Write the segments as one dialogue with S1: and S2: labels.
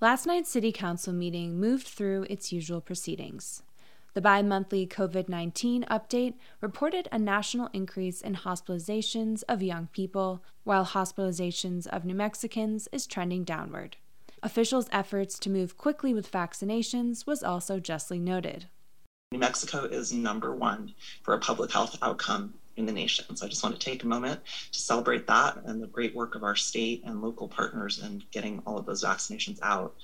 S1: Last night's City Council meeting moved through its usual proceedings. The bi monthly COVID 19 update reported a national increase in hospitalizations of young people, while hospitalizations of New Mexicans is trending downward. Officials' efforts to move quickly with vaccinations was also justly noted.
S2: New Mexico is number one for a public health outcome in the nation. So I just want to take a moment to celebrate that and the great work of our state and local partners in getting all of those vaccinations out.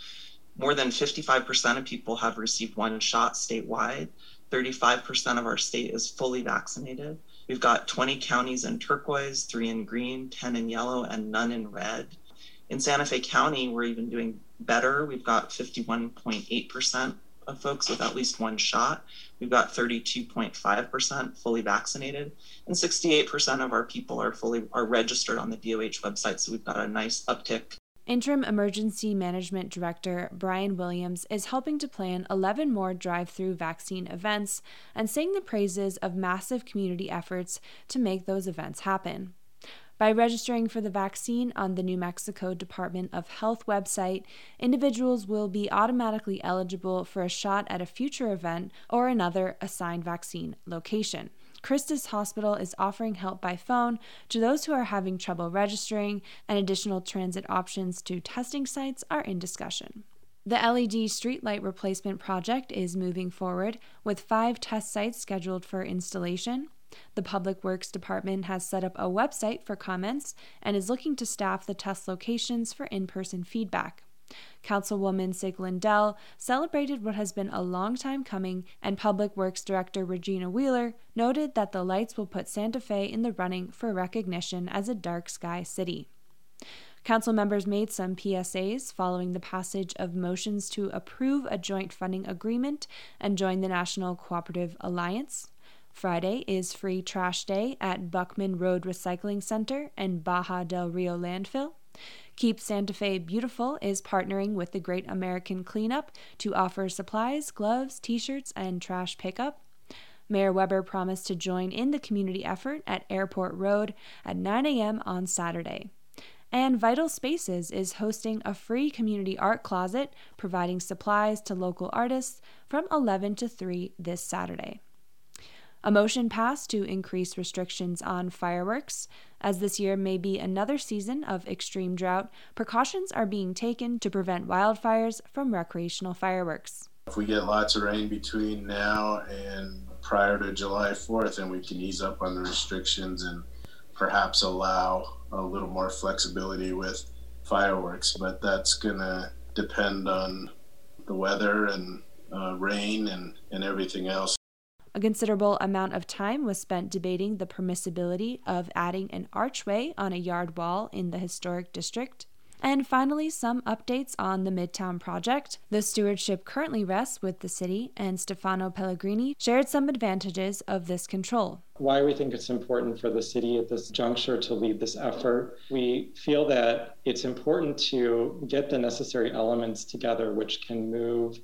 S2: More than 55% of people have received one shot statewide. 35% of our state is fully vaccinated. We've got 20 counties in turquoise, three in green, 10 in yellow, and none in red. In Santa Fe County, we're even doing better. We've got 51.8% of folks with at least one shot. We've got 32.5% fully vaccinated, and 68% of our people are fully are registered on the DOH website. So we've got a nice uptick.
S1: Interim Emergency Management Director Brian Williams is helping to plan 11 more drive through vaccine events and sing the praises of massive community efforts to make those events happen. By registering for the vaccine on the New Mexico Department of Health website, individuals will be automatically eligible for a shot at a future event or another assigned vaccine location. Christus Hospital is offering help by phone to those who are having trouble registering, and additional transit options to testing sites are in discussion. The LED streetlight replacement project is moving forward with five test sites scheduled for installation. The Public Works Department has set up a website for comments and is looking to staff the test locations for in person feedback. Councilwoman Sig Lindell celebrated what has been a long time coming, and Public Works Director Regina Wheeler noted that the lights will put Santa Fe in the running for recognition as a dark sky city. Council members made some PSAs following the passage of motions to approve a joint funding agreement and join the National Cooperative Alliance. Friday is Free Trash Day at Buckman Road Recycling Center and Caja del Rio Landfill. Keep Santa Fe Beautiful is partnering with the Great American Cleanup to offer supplies, gloves, t shirts, and trash pickup. Mayor Webber promised to join in the community effort at Airport Road at 9 a.m. on Saturday. And Vital Spaces is hosting a free community art closet, providing supplies to local artists from 11 to 3 this Saturday. A motion passed to increase restrictions on fireworks. As this year may be another season of extreme drought, precautions are being taken to prevent wildfires from recreational fireworks.
S3: If we get lots of rain between now and prior to July 4th, then we can ease up on the restrictions and perhaps allow a little more flexibility with fireworks. But that's going to depend on the weather and uh, rain and, and everything else.
S1: A considerable amount of time was spent debating the permissibility of adding an archway on a yard wall in the historic district. And finally, some updates on the Midtown project. The stewardship currently rests with the city, and Stefano Pellegrini shared some advantages of this control.
S4: Why we think it's important for the city at this juncture to lead this effort. We feel that it's important to get the necessary elements together which can move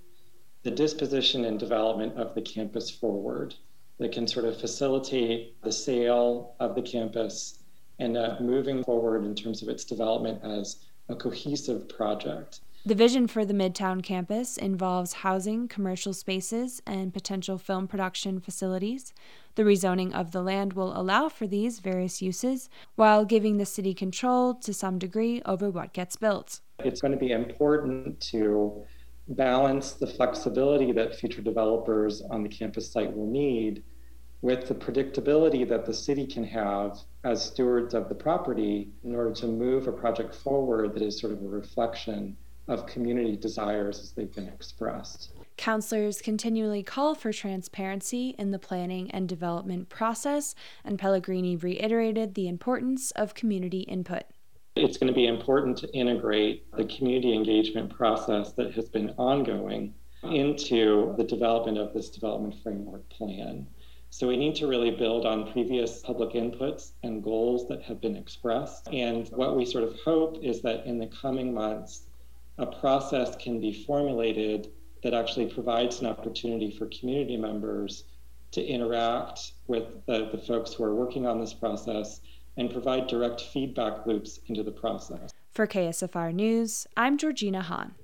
S4: the disposition and development of the campus forward that can sort of facilitate the sale of the campus and uh, moving forward in terms of its development as a cohesive project.
S1: The vision for the Midtown campus involves housing, commercial spaces, and potential film production facilities. The rezoning of the land will allow for these various uses while giving the city control to some degree over what gets built.
S4: It's going to be important to balance the flexibility that future developers on the campus site will need with the predictability that the city can have as stewards of the property in order to move a project forward that is sort of a reflection of community desires as they've been expressed.
S1: Councilors continually call for transparency in the planning and development process, and Pellegrini reiterated the importance of community input.
S4: It's going to be important to integrate the community engagement process that has been ongoing into the development of this development framework plan. So we need to really build on previous public inputs and goals that have been expressed. And what we sort of hope is that in the coming months, a process can be formulated that actually provides an opportunity for community members to interact with the, the folks who are working on this process and provide direct feedback loops into the process.
S1: For KSFR News, I'm Georgina Hahn.